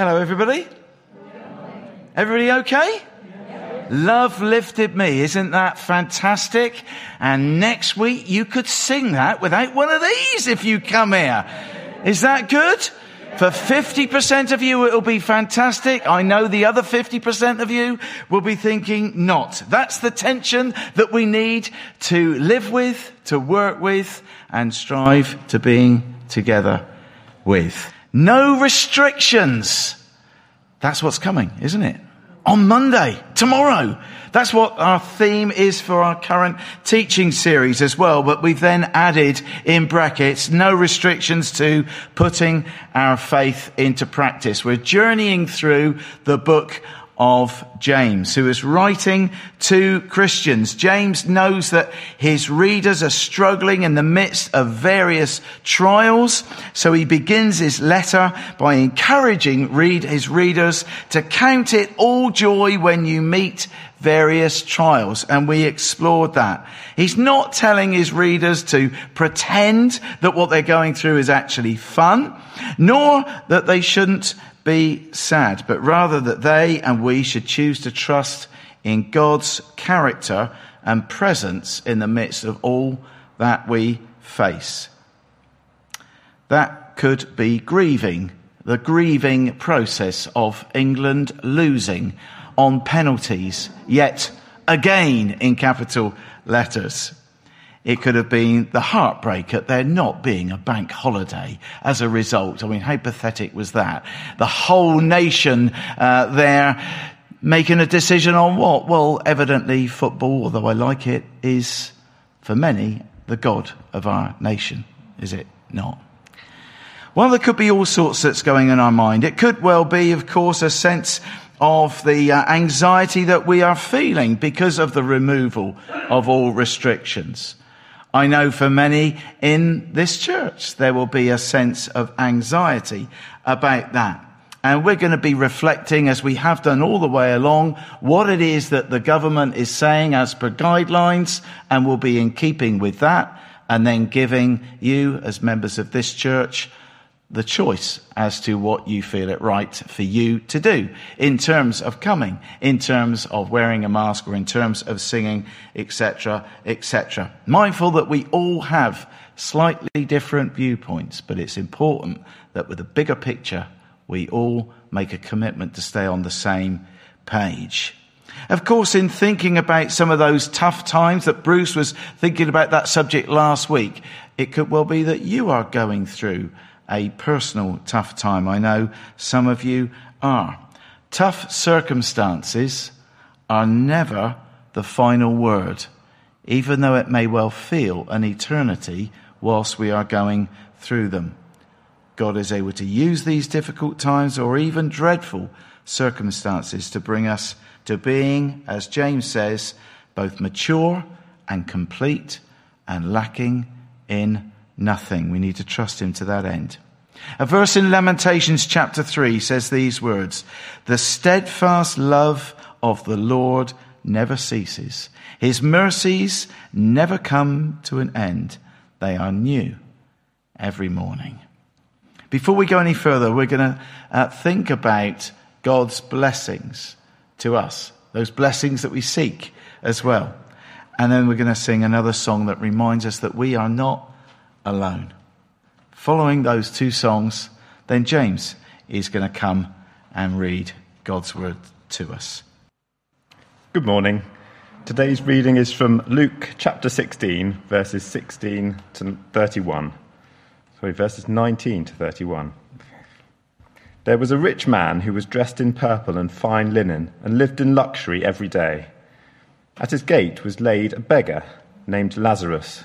Hello, everybody. Everybody okay? Love lifted me. Isn't that fantastic? And next week you could sing that without one of these if you come here. Is that good? For 50% of you, it'll be fantastic. I know the other 50% of you will be thinking not. That's the tension that we need to live with, to work with, and strive to being together with. No restrictions. That's what's coming, isn't it? On Monday, tomorrow. That's what our theme is for our current teaching series as well. But we've then added in brackets, no restrictions to putting our faith into practice. We're journeying through the book of James, who is writing to Christians. James knows that his readers are struggling in the midst of various trials. So he begins his letter by encouraging read his readers to count it all joy when you meet various trials. And we explored that. He's not telling his readers to pretend that what they're going through is actually fun, nor that they shouldn't be sad, but rather that they and we should choose to trust in God's character and presence in the midst of all that we face. That could be grieving, the grieving process of England losing on penalties, yet again in capital letters. It could have been the heartbreak at there not being a bank holiday as a result. I mean, how pathetic was that? The whole nation uh, there making a decision on what? Well, evidently football, although I like it, is for many the God of our nation, is it not? Well, there could be all sorts that's going on in our mind. It could well be, of course, a sense of the uh, anxiety that we are feeling because of the removal of all restrictions. I know for many in this church, there will be a sense of anxiety about that. And we're going to be reflecting, as we have done all the way along, what it is that the government is saying as per guidelines, and we'll be in keeping with that, and then giving you, as members of this church, the choice as to what you feel it right for you to do in terms of coming, in terms of wearing a mask or in terms of singing, etc., etc. Mindful that we all have slightly different viewpoints, but it's important that with a bigger picture, we all make a commitment to stay on the same page. Of course, in thinking about some of those tough times that Bruce was thinking about that subject last week, it could well be that you are going through a personal tough time. I know some of you are. Tough circumstances are never the final word, even though it may well feel an eternity whilst we are going through them. God is able to use these difficult times or even dreadful circumstances to bring us to being, as James says, both mature and complete and lacking in nothing. We need to trust him to that end. A verse in Lamentations chapter 3 says these words The steadfast love of the Lord never ceases, His mercies never come to an end. They are new every morning. Before we go any further, we're going to uh, think about God's blessings to us, those blessings that we seek as well. And then we're going to sing another song that reminds us that we are not alone. Following those two songs, then James is going to come and read God's word to us. Good morning. Today's reading is from Luke chapter 16, verses 16 to 31. Sorry, verses 19 to 31. There was a rich man who was dressed in purple and fine linen and lived in luxury every day. At his gate was laid a beggar named Lazarus,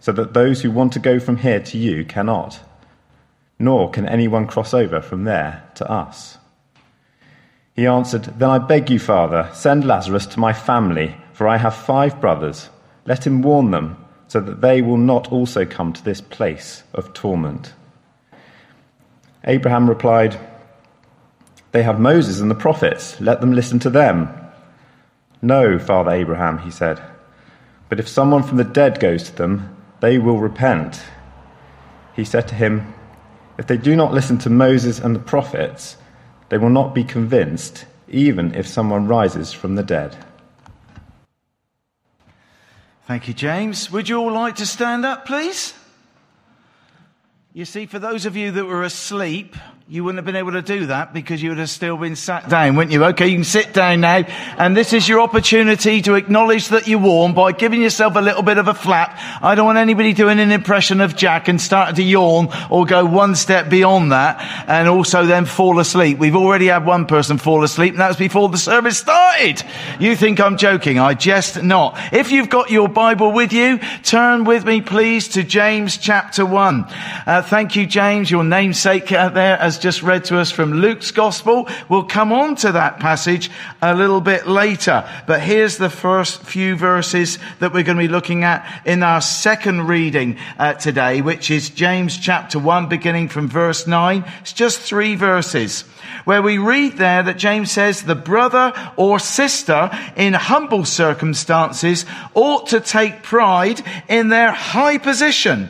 so that those who want to go from here to you cannot, nor can anyone cross over from there to us. He answered, Then I beg you, Father, send Lazarus to my family, for I have five brothers. Let him warn them, so that they will not also come to this place of torment. Abraham replied, They have Moses and the prophets. Let them listen to them. No, Father Abraham, he said. But if someone from the dead goes to them, they will repent. He said to him, If they do not listen to Moses and the prophets, they will not be convinced, even if someone rises from the dead. Thank you, James. Would you all like to stand up, please? You see, for those of you that were asleep, you wouldn't have been able to do that because you would have still been sat down, wouldn't you? Okay, you can sit down now. And this is your opportunity to acknowledge that you're warm by giving yourself a little bit of a flap. I don't want anybody doing an impression of Jack and starting to yawn or go one step beyond that and also then fall asleep. We've already had one person fall asleep and that was before the service started. You think I'm joking. I jest not. If you've got your Bible with you, turn with me please to James chapter one. Uh, thank you, James, your namesake uh, there as just read to us from Luke's gospel. We'll come on to that passage a little bit later. But here's the first few verses that we're going to be looking at in our second reading uh, today, which is James chapter 1, beginning from verse 9. It's just three verses where we read there that James says the brother or sister in humble circumstances ought to take pride in their high position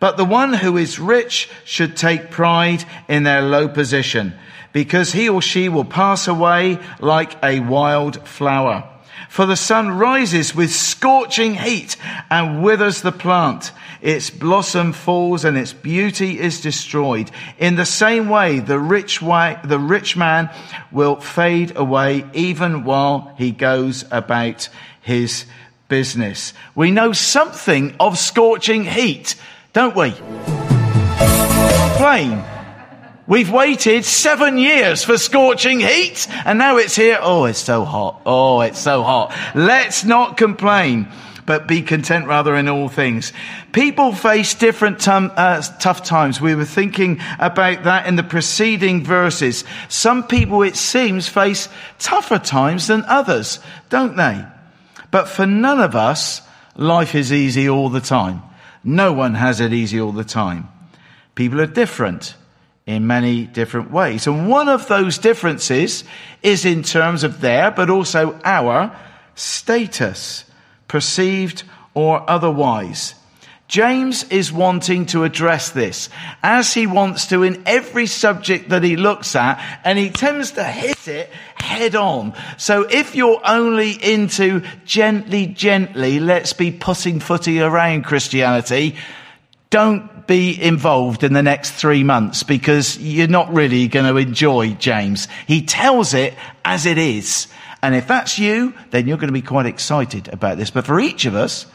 but the one who is rich should take pride in their low position, because he or she will pass away like a wild flower. For the sun rises with scorching heat and withers the plant. Its blossom falls and its beauty is destroyed. In the same way, the rich way, the rich man will fade away even while he goes about his business. We know something of scorching heat don't we? Plain. We've waited seven years for scorching heat and now it's here. Oh, it's so hot. Oh, it's so hot. Let's not complain, but be content rather in all things. People face different uh, tough times. We were thinking about that in the preceding verses. Some people, it seems, face tougher times than others, don't they? But for none of us, life is easy all the time. No one has it easy all the time. People are different in many different ways. And one of those differences is in terms of their, but also our status, perceived or otherwise. James is wanting to address this as he wants to in every subject that he looks at and he tends to hit it head on. So if you're only into gently, gently, let's be putting footy around Christianity, don't be involved in the next three months because you're not really going to enjoy James. He tells it as it is. And if that's you, then you're going to be quite excited about this. But for each of us,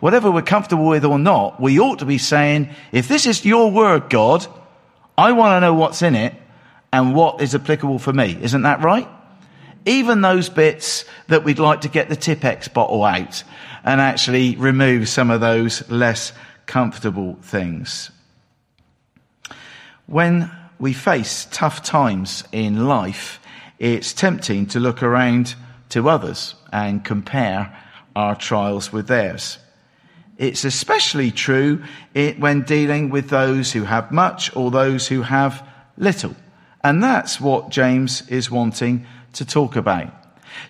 whatever we're comfortable with or not, we ought to be saying, if this is your word, God, I want to know what's in it and what is applicable for me. Isn't that right? Even those bits that we'd like to get the Tipp-Ex bottle out and actually remove some of those less comfortable things. When we face tough times in life, it's tempting to look around to others and compare our trials with theirs. It's especially true when dealing with those who have much or those who have little. And that's what James is wanting to talk about.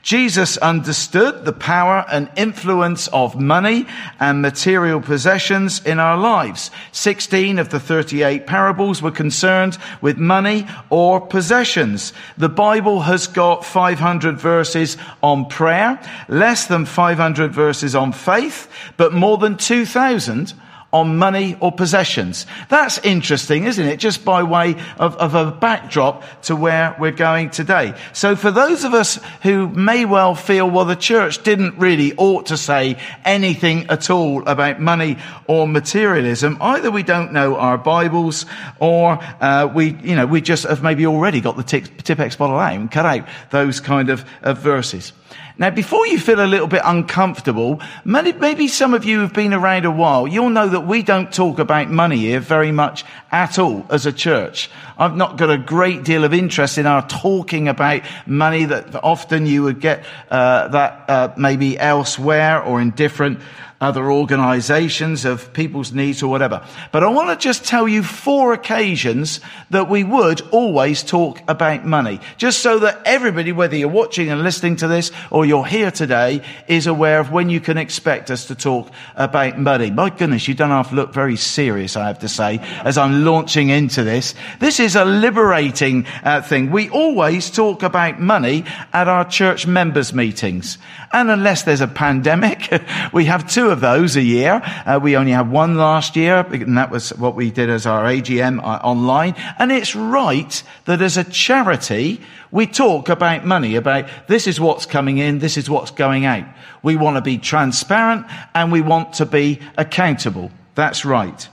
Jesus understood the power and influence of money and material possessions in our lives. 16 of the 38 parables were concerned with money or possessions. The Bible has got 500 verses on prayer, less than 500 verses on faith, but more than 2,000 on money or possessions. That's interesting, isn't it? Just by way of, of a backdrop to where we're going today. So for those of us who may well feel, well, the church didn't really ought to say anything at all about money or materialism, either we don't know our Bibles or uh, we, you know, we just have maybe already got the Tipp-Ex bottle out and cut out those kind of, of verses. Now, before you feel a little bit uncomfortable, maybe some of you have been around a while. You'll know that we don't talk about money here very much at all as a church. I've not got a great deal of interest in our talking about money that often you would get uh, that uh, maybe elsewhere or in different other organizations of people's needs or whatever. But I want to just tell you four occasions that we would always talk about money. Just so that everybody, whether you're watching and listening to this or you're here today, is aware of when you can expect us to talk about money. My goodness, you don't have to look very serious, I have to say, as I'm launching into this. This is a liberating uh, thing. We always talk about money at our church members meetings. And unless there's a pandemic, we have two of those a year. Uh, we only had one last year, and that was what we did as our AGM uh, online. And it's right that as a charity, we talk about money, about this is what's coming in, this is what's going out. We want to be transparent and we want to be accountable. That's right.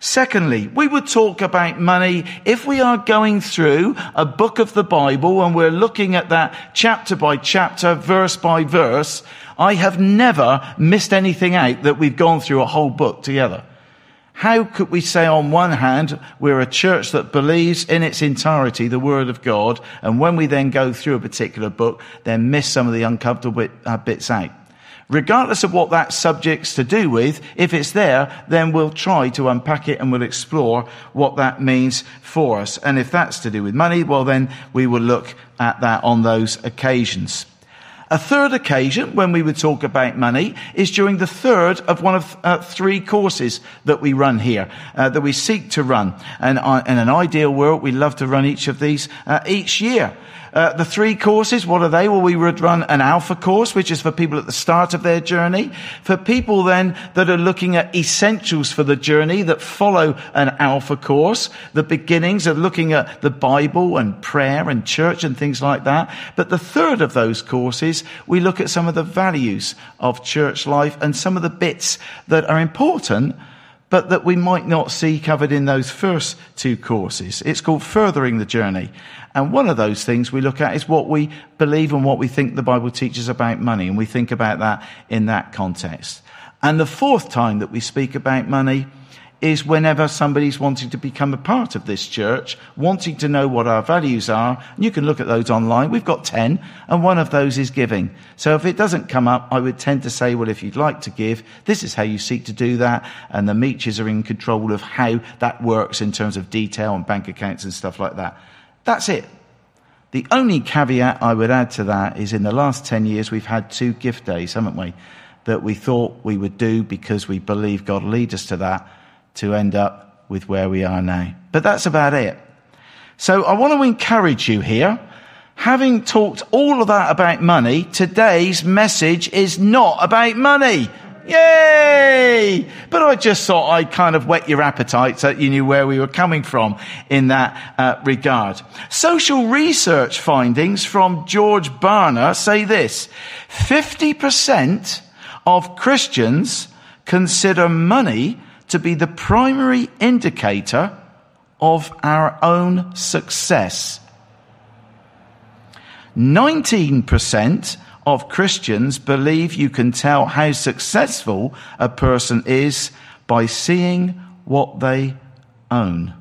Secondly, we would talk about money if we are going through a book of the Bible and we're looking at that chapter by chapter, verse by verse. I have never missed anything out that we've gone through a whole book together. How could we say on one hand, we're a church that believes in its entirety the Word of God, and when we then go through a particular book, then miss some of the uncomfortable uh, bits out? Regardless of what that subject's to do with, if it's there, then we'll try to unpack it and we'll explore what that means for us. And if that's to do with money, well then we will look at that on those occasions. A third occasion when we would talk about money is during the third of one of uh, three courses that we run here, uh, that we seek to run. And uh, in an ideal world, we love to run each of these uh, each year. Uh, the three courses, what are they? Well, we would run an alpha course, which is for people at the start of their journey. For people then that are looking at essentials for the journey that follow an alpha course, the beginnings of looking at the Bible and prayer and church and things like that. But the third of those courses, we look at some of the values of church life and some of the bits that are important but that we might not see covered in those first two courses. It's called Furthering the Journey. And one of those things we look at is what we believe and what we think the Bible teaches about money. And we think about that in that context. And the fourth time that we speak about money is whenever somebody's wanting to become a part of this church, wanting to know what our values are. And you can look at those online. We've got 10, and one of those is giving. So if it doesn't come up, I would tend to say, well, if you'd like to give, this is how you seek to do that. And the Meaches are in control of how that works in terms of detail and bank accounts and stuff like that. That's it. The only caveat I would add to that is in the last 10 years, we've had two gift days, haven't we? That we thought we would do because we believe God lead us to that to end up with where we are now. But that's about it. So I want to encourage you here. Having talked all of that about money, today's message is not about money. Yay! But I just thought I'd kind of whet your appetite so that you knew where we were coming from in that uh, regard. Social research findings from George Barna say this. 50% of Christians consider money to be the primary indicator of our own success. 19% of Christians believe you can tell how successful a person is by seeing what they own.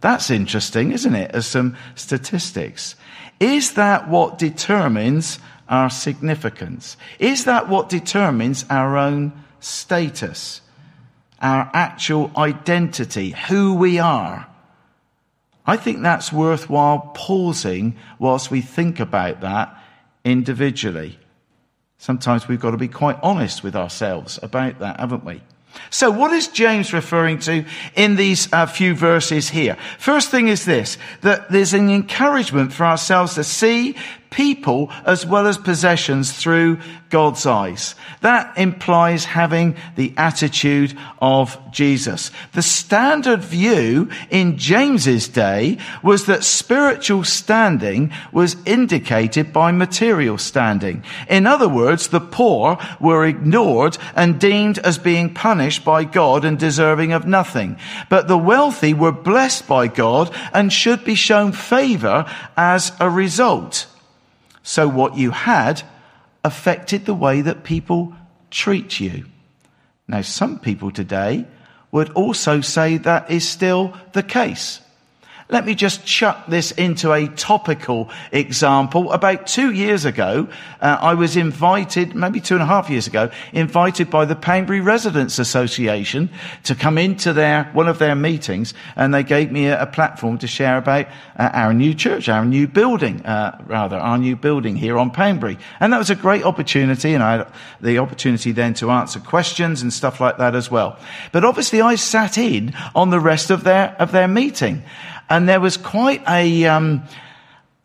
That's interesting, isn't it? As some statistics. Is that what determines our significance? Is that what determines our own status? Our actual identity? Who we are? I think that's worthwhile pausing whilst we think about that individually. Sometimes we've got to be quite honest with ourselves about that, haven't we? So what is James referring to in these uh, few verses here? First thing is this, that there's an encouragement for ourselves to see people as well as possessions through God's eyes. That implies having the attitude of Jesus. The standard view in James's day was that spiritual standing was indicated by material standing. In other words, the poor were ignored and deemed as being punished by God and deserving of nothing. But the wealthy were blessed by God and should be shown favor as a result. So what you had affected the way that people treat you. Now, some people today would also say that is still the case. Let me just chuck this into a topical example. About two years ago, uh, I was invited, maybe two and a half years ago, invited by the Poundbury Residents Association to come into their, one of their meetings, and they gave me a, a platform to share about uh, our new church, our new building, uh, rather, our new building here on Poundbury. And that was a great opportunity, and I had the opportunity then to answer questions and stuff like that as well. But obviously I sat in on the rest of their, of their meeting and there was quite a, um,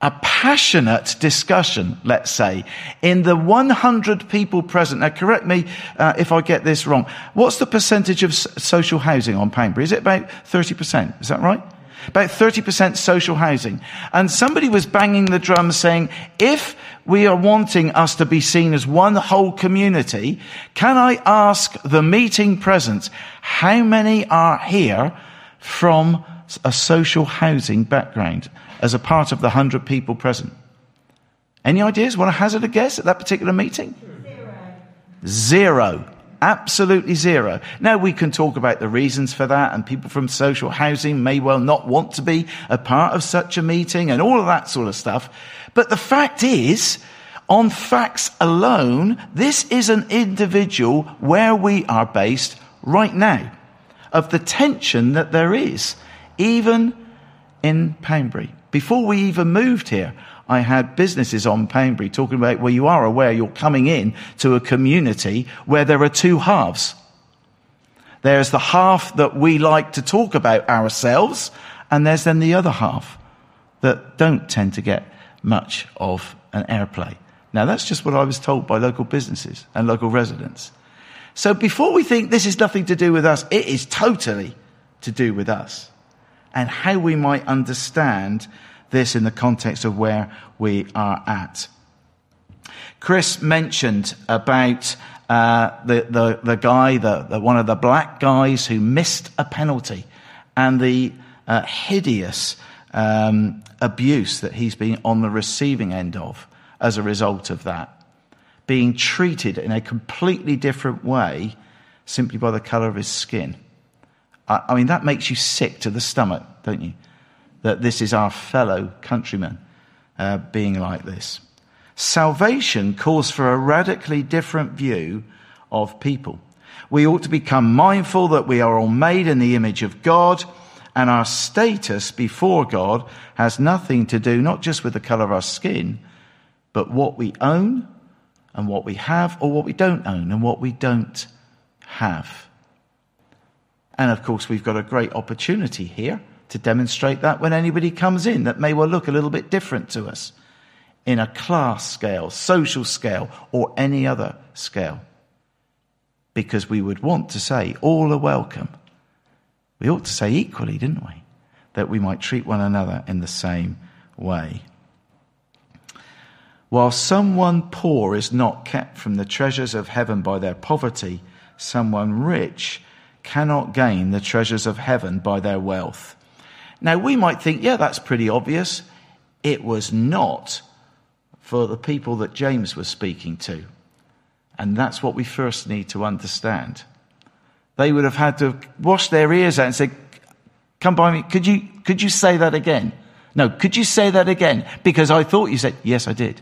a passionate discussion, let's say, in the 100 people present. Now, correct me uh, if I get this wrong. What's the percentage of social housing on Poundbury? Is it about 30%? Is that right? About 30% social housing. And somebody was banging the drum saying, if we are wanting us to be seen as one whole community, can I ask the meeting present, how many are here from a social housing background as a part of the 100 people present? Any ideas? Want to hazard a guess at that particular meeting? Zero. Zero. Absolutely zero. Now we can talk about the reasons for that and people from social housing may well not want to be a part of such a meeting and all of that sort of stuff. But the fact is, on facts alone, this is an individual where we are based right now of the tension that there is even in Poundbury. Before we even moved here, I had businesses on Poundbury talking about, well, you are aware you're coming in to a community where there are two halves. There's the half that we like to talk about ourselves, and there's then the other half that don't tend to get much of an airplay. Now, that's just what I was told by local businesses and local residents. So before we think this is nothing to do with us, it is totally to do with us and how we might understand this in the context of where we are at. Chris mentioned about uh, the, the, the guy, the, the, one of the black guys who missed a penalty and the uh, hideous um, abuse that he's been on the receiving end of as a result of that. Being treated in a completely different way simply by the color of his skin. I, mean, that makes you sick to the stomach, don't you? That this is our fellow countrymen uh, being like this. Salvation calls for a radically different view of people. We ought to become mindful that we are all made in the image of God and our status before God has nothing to do not just with the color of our skin, but what we own and what we have or what we don't own and what we don't have. And of course, we've got a great opportunity here to demonstrate that when anybody comes in that may well look a little bit different to us in a class scale, social scale, or any other scale. Because we would want to say, all are welcome. We ought to say equally, didn't we? That we might treat one another in the same way. While someone poor is not kept from the treasures of heaven by their poverty, someone rich cannot gain the treasures of heaven by their wealth. Now, we might think, yeah, that's pretty obvious. It was not for the people that James was speaking to. And that's what we first need to understand. They would have had to wash their ears out and say, Come by me, could you, could you say that again? No, could you say that again? Because I thought you said, Yes, I did.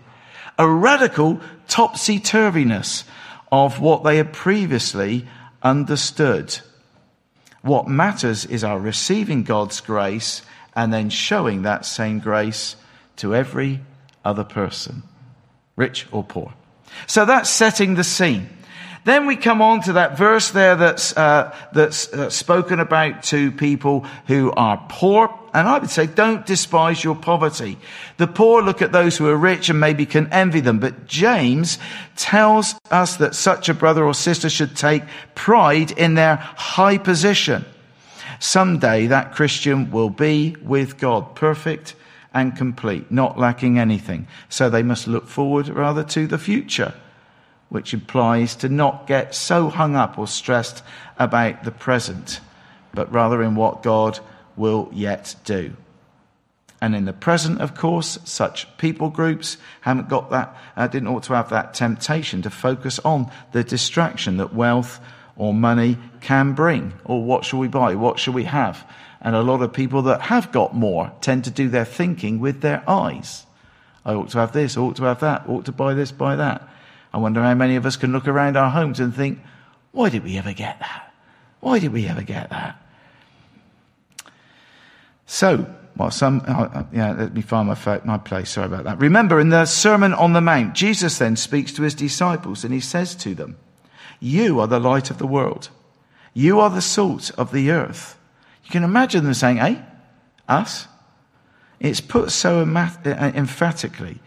A radical topsy turviness of what they had previously understood. What matters is our receiving God's grace and then showing that same grace to every other person, rich or poor. So that's setting the scene. Then we come on to that verse there that's, uh, that's uh, spoken about to people who are poor. And I would say, don't despise your poverty. The poor look at those who are rich and maybe can envy them. But James tells us that such a brother or sister should take pride in their high position. Someday that Christian will be with God, perfect and complete, not lacking anything. So they must look forward rather to the future which implies to not get so hung up or stressed about the present, but rather in what God will yet do. And in the present, of course, such people groups haven't got that, uh, didn't ought to have that temptation to focus on the distraction that wealth or money can bring. Or what shall we buy? What shall we have? And a lot of people that have got more tend to do their thinking with their eyes. I ought to have this, ought to have that, ought to buy this, buy that. I wonder how many of us can look around our homes and think, why did we ever get that? Why did we ever get that? So, well, some, uh, uh yeah, let me find my, my place. Sorry about that. Remember, in the Sermon on the Mount, Jesus then speaks to his disciples and he says to them, You are the light of the world. You are the salt of the earth. You can imagine them saying, Hey, us? It's put so uh, emphatically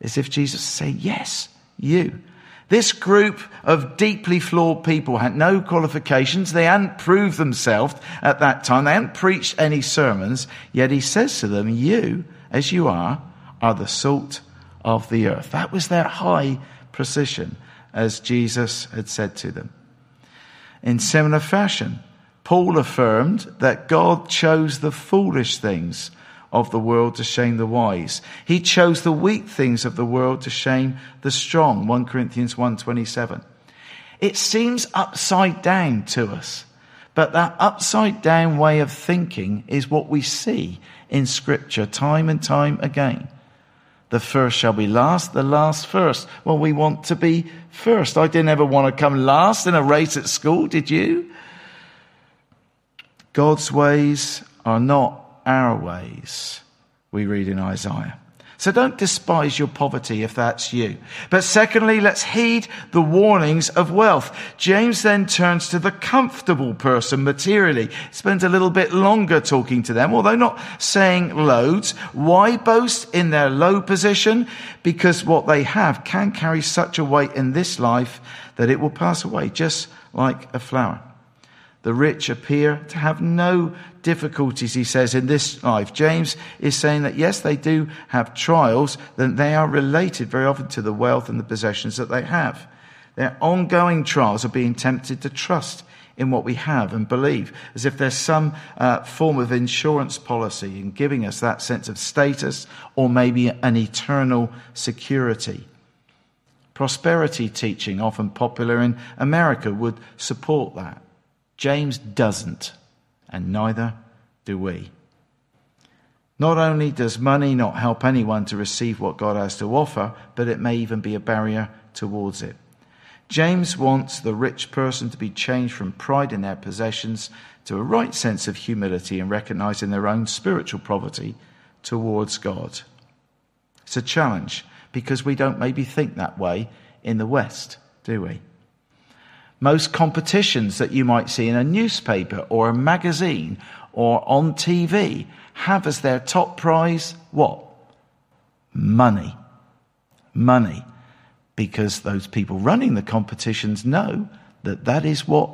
as if Jesus said, Yes, you. This group of deeply flawed people had no qualifications. They hadn't proved themselves at that time. They hadn't preached any sermons. Yet he says to them, You, as you are, are the salt of the earth. That was their high precision, as Jesus had said to them. In similar fashion, Paul affirmed that God chose the foolish things of the world to shame the wise. He chose the weak things of the world to shame the strong. 1 Corinthians 1:27. It seems upside down to us, but that upside down way of thinking is what we see in scripture time and time again. The first shall be last, the last first. Well, we want to be first. I didn't ever want to come last in a race at school, did you? God's ways are not our ways, we read in Isaiah. So don't despise your poverty if that's you. But secondly, let's heed the warnings of wealth. James then turns to the comfortable person materially, spends a little bit longer talking to them, although not saying loads. Why boast in their low position? Because what they have can carry such a weight in this life that it will pass away, just like a flower. The rich appear to have no difficulties, he says, in this life. James is saying that yes, they do have trials, then they are related very often to the wealth and the possessions that they have. Their ongoing trials are being tempted to trust in what we have and believe, as if there's some uh, form of insurance policy in giving us that sense of status or maybe an eternal security. Prosperity teaching, often popular in America, would support that. James doesn't, and neither do we. Not only does money not help anyone to receive what God has to offer, but it may even be a barrier towards it. James wants the rich person to be changed from pride in their possessions to a right sense of humility and recognizing their own spiritual poverty towards God. It's a challenge because we don't maybe think that way in the West, do we? Most competitions that you might see in a newspaper or a magazine or on TV have as their top prize what? Money. Money. Because those people running the competitions know that that is what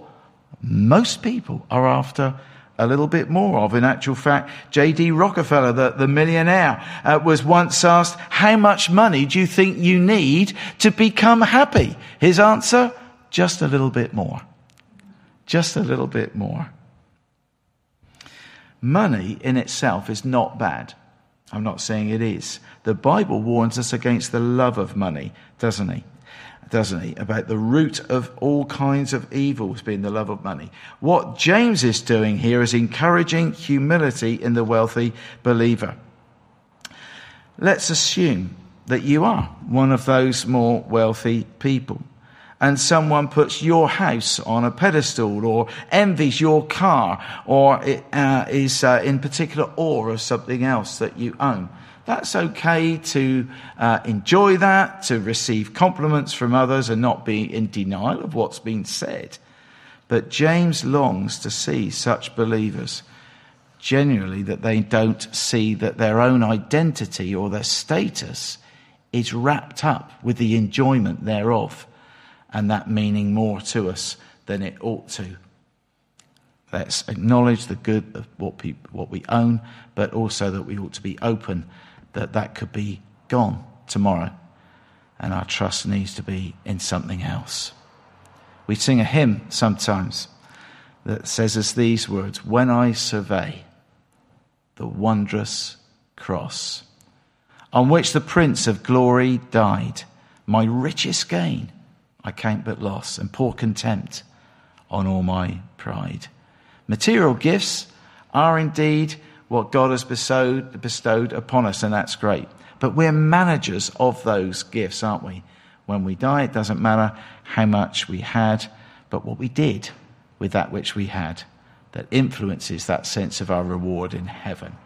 most people are after a little bit more of. In actual fact, J.D. Rockefeller, the, the millionaire, uh, was once asked, how much money do you think you need to become happy? His answer, just a little bit more. Just a little bit more. Money in itself is not bad. I'm not saying it is. The Bible warns us against the love of money, doesn't he? Doesn't he? About the root of all kinds of evils being the love of money. What James is doing here is encouraging humility in the wealthy believer. Let's assume that you are one of those more wealthy people and someone puts your house on a pedestal or envies your car or uh, is uh, in particular awe of something else that you own, That's okay to uh, enjoy that, to receive compliments from others and not be in denial of what's been said. But James longs to see such believers genuinely that they don't see that their own identity or their status is wrapped up with the enjoyment thereof, and that meaning more to us than it ought to. Let's acknowledge the good of what, what we own, but also that we ought to be open that that could be gone tomorrow. And our trust needs to be in something else. We sing a hymn sometimes that says us these words When I survey the wondrous cross on which the Prince of Glory died, my richest gain I count but loss and pour contempt on all my pride. Material gifts are indeed what God has bestowed, bestowed upon us, and that's great. But we're managers of those gifts, aren't we? When we die, it doesn't matter how much we had, but what we did with that which we had that influences that sense of our reward in heaven.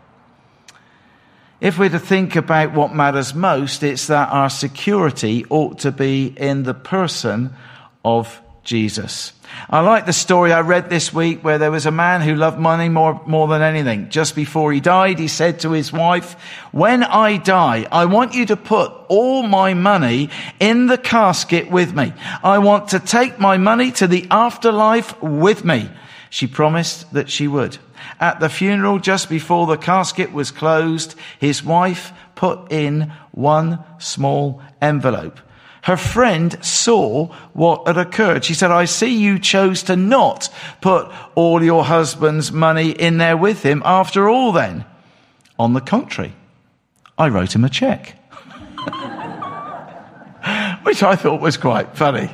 If we're to think about what matters most, it's that our security ought to be in the person of Jesus. I like the story I read this week where there was a man who loved money more, more than anything. Just before he died, he said to his wife, when I die, I want you to put all my money in the casket with me. I want to take my money to the afterlife with me. She promised that she would. At the funeral, just before the casket was closed, his wife put in one small envelope. Her friend saw what had occurred. She said, I see you chose to not put all your husband's money in there with him after all then. On the contrary, I wrote him a check. Which I thought was quite funny.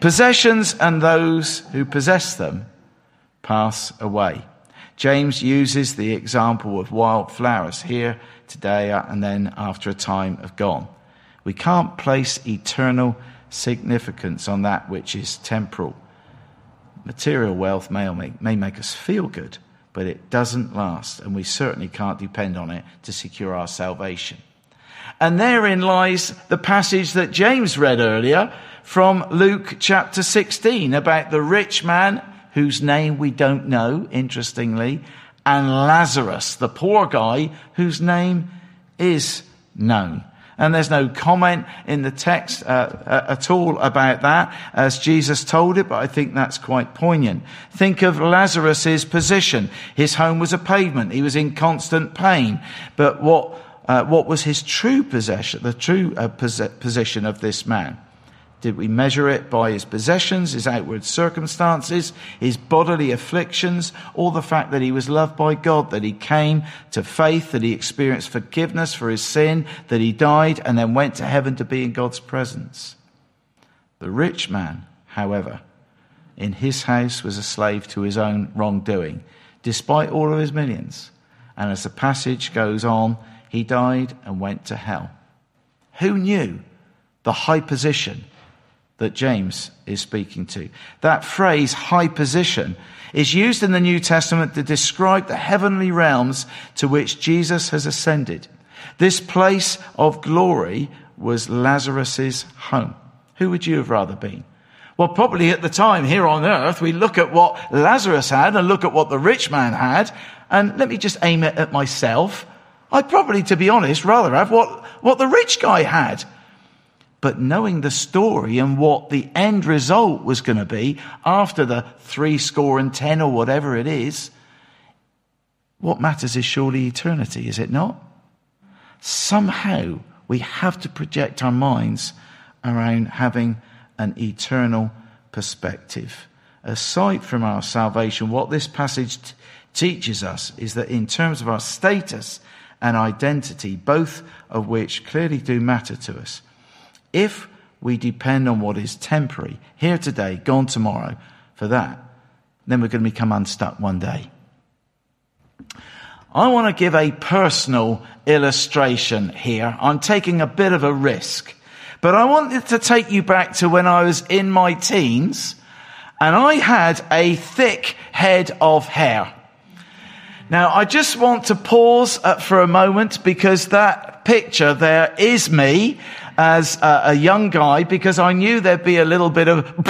Possessions and those who possess them pass away. James uses the example of wild flowers here today and then after a time have gone. We can't place eternal significance on that which is temporal. Material wealth may make, may make us feel good, but it doesn't last, and we certainly can't depend on it to secure our salvation. And therein lies the passage that James read earlier from Luke chapter 16 about the rich man whose name we don't know, interestingly, and Lazarus, the poor guy whose name is known. And there's no comment in the text uh, uh, at all about that as Jesus told it, but I think that's quite poignant. Think of Lazarus's position. His home was a pavement. He was in constant pain. But what, uh, what was his true possession, the true uh, position of this man? Did we measure it by his possessions, his outward circumstances, his bodily afflictions, or the fact that he was loved by God, that he came to faith, that he experienced forgiveness for his sin, that he died and then went to heaven to be in God's presence? The rich man, however, in his house was a slave to his own wrongdoing, despite all of his millions. And as the passage goes on, he died and went to hell. Who knew the high position that James is speaking to. That phrase, high position, is used in the New Testament to describe the heavenly realms to which Jesus has ascended. This place of glory was Lazarus's home. Who would you have rather been? Well, probably at the time here on earth, we look at what Lazarus had and look at what the rich man had. And let me just aim it at myself. I'd probably, to be honest, rather have what, what the rich guy had but knowing the story and what the end result was going to be after the three score and ten or whatever it is, what matters is surely eternity, is it not? Somehow we have to project our minds around having an eternal perspective. Aside from our salvation, what this passage t- teaches us is that in terms of our status and identity, both of which clearly do matter to us, if we depend on what is temporary, here today, gone tomorrow, for that, then we're going to become unstuck one day. I want to give a personal illustration here. I'm taking a bit of a risk, but I wanted to take you back to when I was in my teens and I had a thick head of hair. Now, I just want to pause uh, for a moment because that picture there is me as a, a young guy because I knew there'd be a little bit of.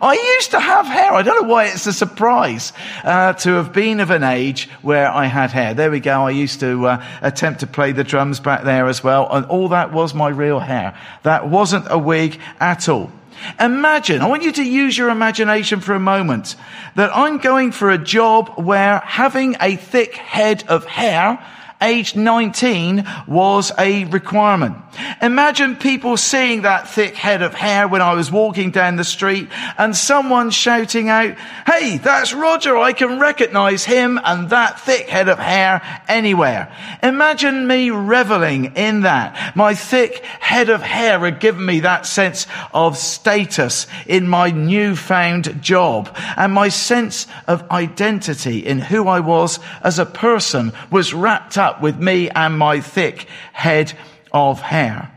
I used to have hair. I don't know why it's a surprise uh, to have been of an age where I had hair. There we go. I used to uh, attempt to play the drums back there as well, and all that was my real hair. That wasn't a wig at all. Imagine, I want you to use your imagination for a moment, that I'm going for a job where having a thick head of hair aged 19 was a requirement. Imagine people seeing that thick head of hair when I was walking down the street and someone shouting out, Hey, that's Roger. I can recognize him and that thick head of hair anywhere. Imagine me reveling in that. My thick head of hair had given me that sense of status in my newfound job and my sense of identity in who I was as a person was wrapped up up with me and my thick head of hair.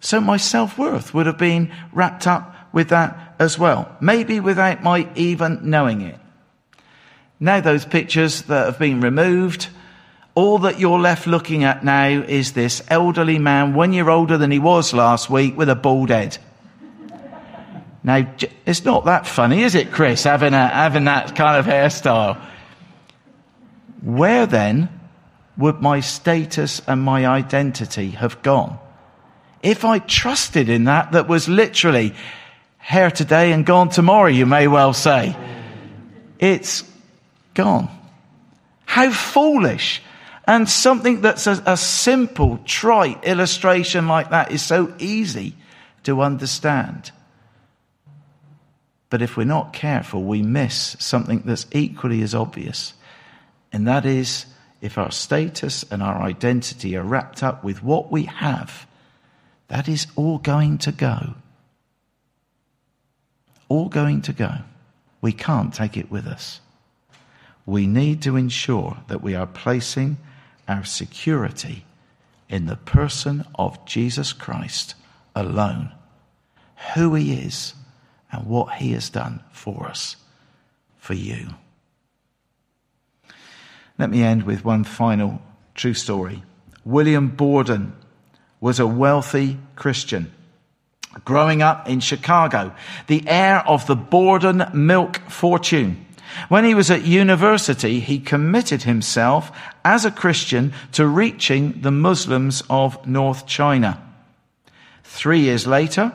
So my self-worth would have been wrapped up with that as well, maybe without my even knowing it. Now those pictures that have been removed, all that you're left looking at now is this elderly man, one year older than he was last week, with a bald head. Now, it's not that funny, is it, Chris, having, a, having that kind of hairstyle? Where then would my status and my identity have gone? If I trusted in that, that was literally here today and gone tomorrow, you may well say. It's gone. How foolish. And something that's a, a simple, trite illustration like that is so easy to understand. But if we're not careful, we miss something that's equally as obvious. And that is if our status and our identity are wrapped up with what we have, that is all going to go. All going to go. We can't take it with us. We need to ensure that we are placing our security in the person of Jesus Christ alone, who he is and what he has done for us, for you. Let me end with one final true story. William Borden was a wealthy Christian. Growing up in Chicago, the heir of the Borden milk fortune. When he was at university, he committed himself as a Christian to reaching the Muslims of North China. Three years later,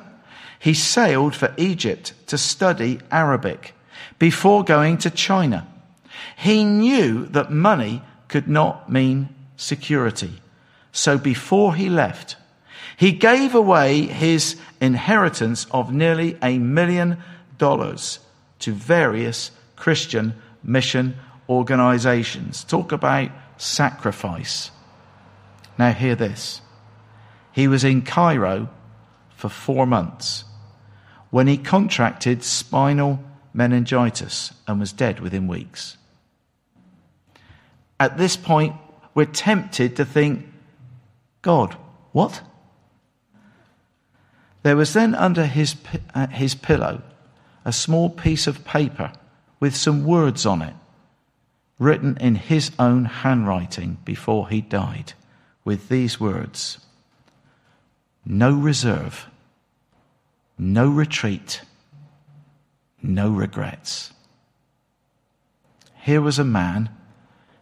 he sailed for Egypt to study Arabic before going to China. He knew that money could not mean security. So before he left, he gave away his inheritance of nearly a million dollars to various Christian mission organizations. Talk about sacrifice. Now, hear this. He was in Cairo for four months when he contracted spinal meningitis and was dead within weeks at this point, we're tempted to think, God, what? There was then under his, uh, his pillow a small piece of paper with some words on it, written in his own handwriting before he died, with these words No reserve, no retreat, no regrets. Here was a man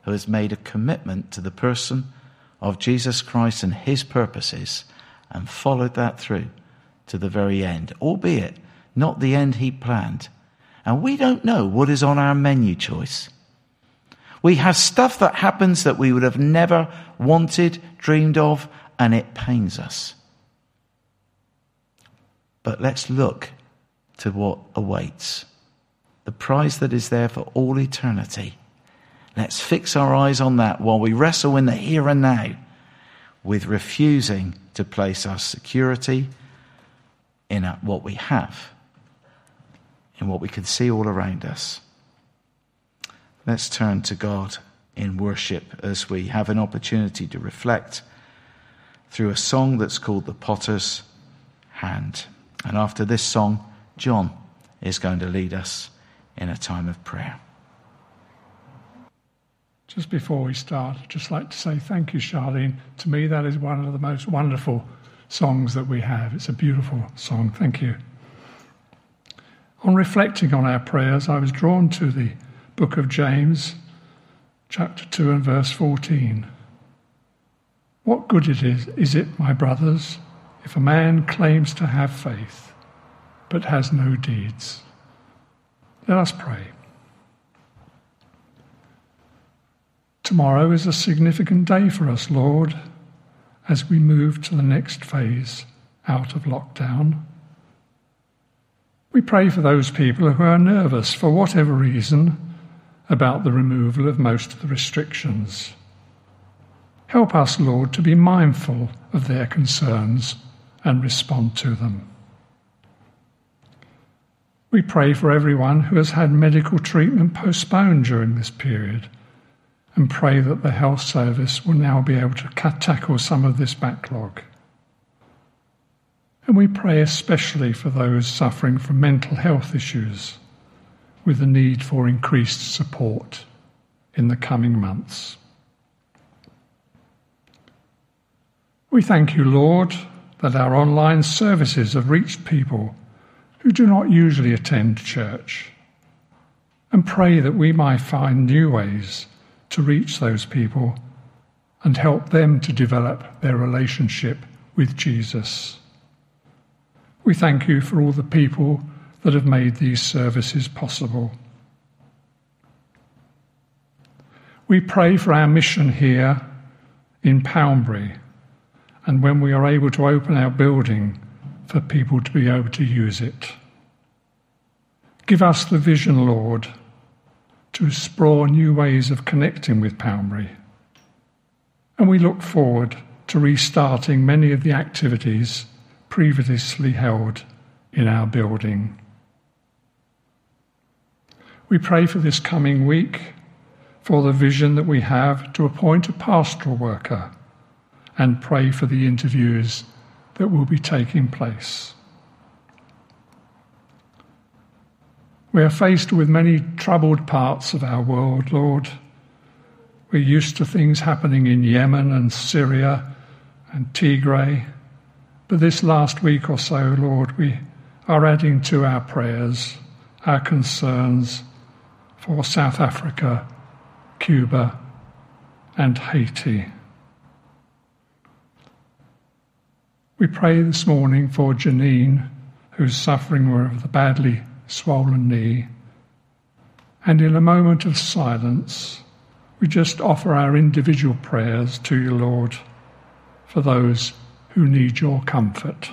who has made a commitment to the person of Jesus Christ and his purposes and followed that through to the very end, albeit not the end he planned. And we don't know what is on our menu choice. We have stuff that happens that we would have never wanted, dreamed of, and it pains us. But let's look to what awaits. The prize that is there for all eternity Let's fix our eyes on that while we wrestle in the here and now with refusing to place our security in what we have, in what we can see all around us. Let's turn to God in worship as we have an opportunity to reflect through a song that's called The Potter's Hand. And after this song, John is going to lead us in a time of prayer. Just before we start, I'd just like to say thank you, Charlene. To me, that is one of the most wonderful songs that we have. It's a beautiful song. Thank you. On reflecting on our prayers, I was drawn to the book of James, chapter 2 and verse 14. What good it is, is it, my brothers, if a man claims to have faith but has no deeds? Let us pray. Tomorrow is a significant day for us, Lord, as we move to the next phase out of lockdown. We pray for those people who are nervous for whatever reason about the removal of most of the restrictions. Help us, Lord, to be mindful of their concerns and respond to them. We pray for everyone who has had medical treatment postponed during this period and pray that the health service will now be able to tackle some of this backlog. And we pray especially for those suffering from mental health issues with the need for increased support in the coming months. We thank you, Lord, that our online services have reached people who do not usually attend church, and pray that we might find new ways to reach those people and help them to develop their relationship with Jesus. We thank you for all the people that have made these services possible. We pray for our mission here in Poundbury and when we are able to open our building for people to be able to use it. Give us the vision, Lord, to explore new ways of connecting with Poundbury. And we look forward to restarting many of the activities previously held in our building. We pray for this coming week for the vision that we have to appoint a pastoral worker and pray for the interviews that will be taking place. We are faced with many troubled parts of our world, Lord. We're used to things happening in Yemen and Syria and Tigray. But this last week or so, Lord, we are adding to our prayers our concerns for South Africa, Cuba, and Haiti. We pray this morning for Janine, who's suffering with the badly swollen knee. And in a moment of silence, we just offer our individual prayers to you, Lord, for those who need your comfort.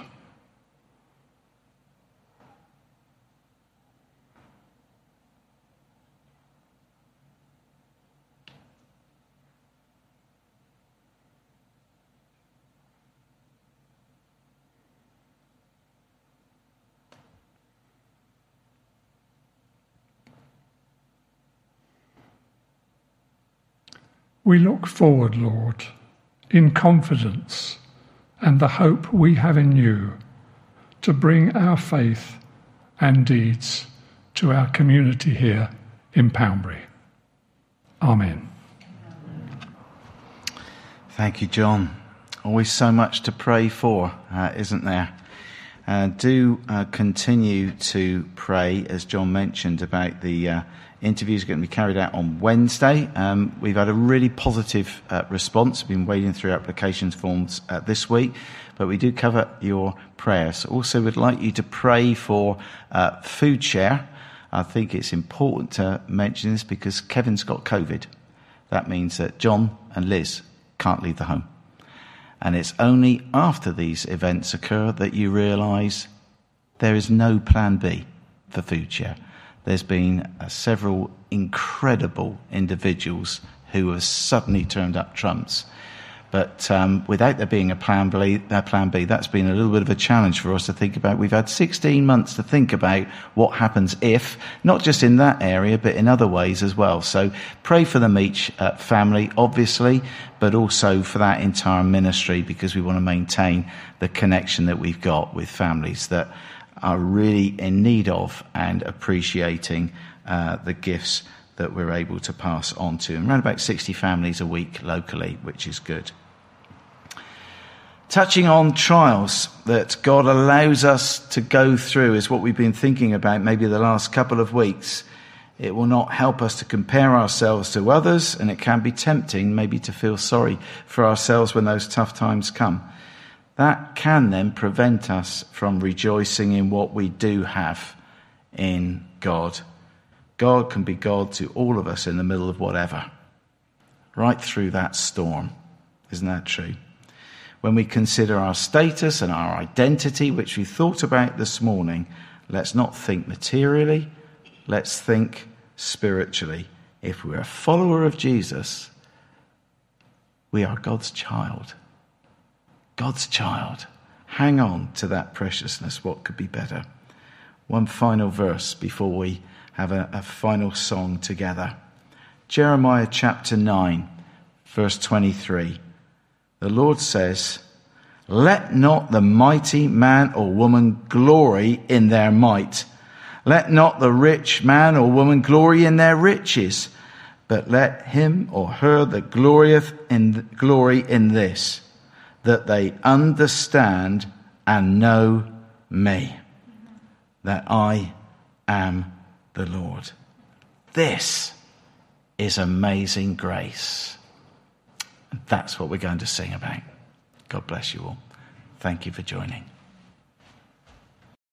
We look forward, Lord, in confidence and the hope we have in you to bring our faith and deeds to our community here in Poundbury. Amen. Thank you, John. Always so much to pray for, uh, isn't there? Uh, do uh, continue to pray, as John mentioned, about the uh, Interviews are going to be carried out on Wednesday. Um, we've had a really positive uh, response. We've been wading through applications forms uh, this week, but we do cover your prayers. Also, we'd like you to pray for uh, food share. I think it's important to mention this because Kevin's got COVID. That means that John and Liz can't leave the home. And it's only after these events occur that you realise there is no plan B for food share there's been uh, several incredible individuals who have suddenly turned up trumps. But um, without there being a plan B, uh, plan B, that's been a little bit of a challenge for us to think about. We've had 16 months to think about what happens if, not just in that area, but in other ways as well. So pray for the Meach uh, family, obviously, but also for that entire ministry because we want to maintain the connection that we've got with families that are really in need of and appreciating uh, the gifts that we're able to pass on to. And around about 60 families a week locally, which is good. Touching on trials that God allows us to go through is what we've been thinking about maybe the last couple of weeks. It will not help us to compare ourselves to others, and it can be tempting maybe to feel sorry for ourselves when those tough times come. That can then prevent us from rejoicing in what we do have in God. God can be God to all of us in the middle of whatever, right through that storm. Isn't that true? when we consider our status and our identity, which we thought about this morning, let's not think materially, let's think spiritually. If we're a follower of Jesus, we are God's child. God's child. Hang on to that preciousness. What could be better? One final verse before we have a, a final song together. Jeremiah chapter 9, verse 23. The Lord says, Let not the mighty man or woman glory in their might. Let not the rich man or woman glory in their riches, but let him or her that glorieth in glory in this, that they understand and know me, that I am the Lord. This is amazing grace. That's what we're going to sing about. God bless you all. Thank you for joining.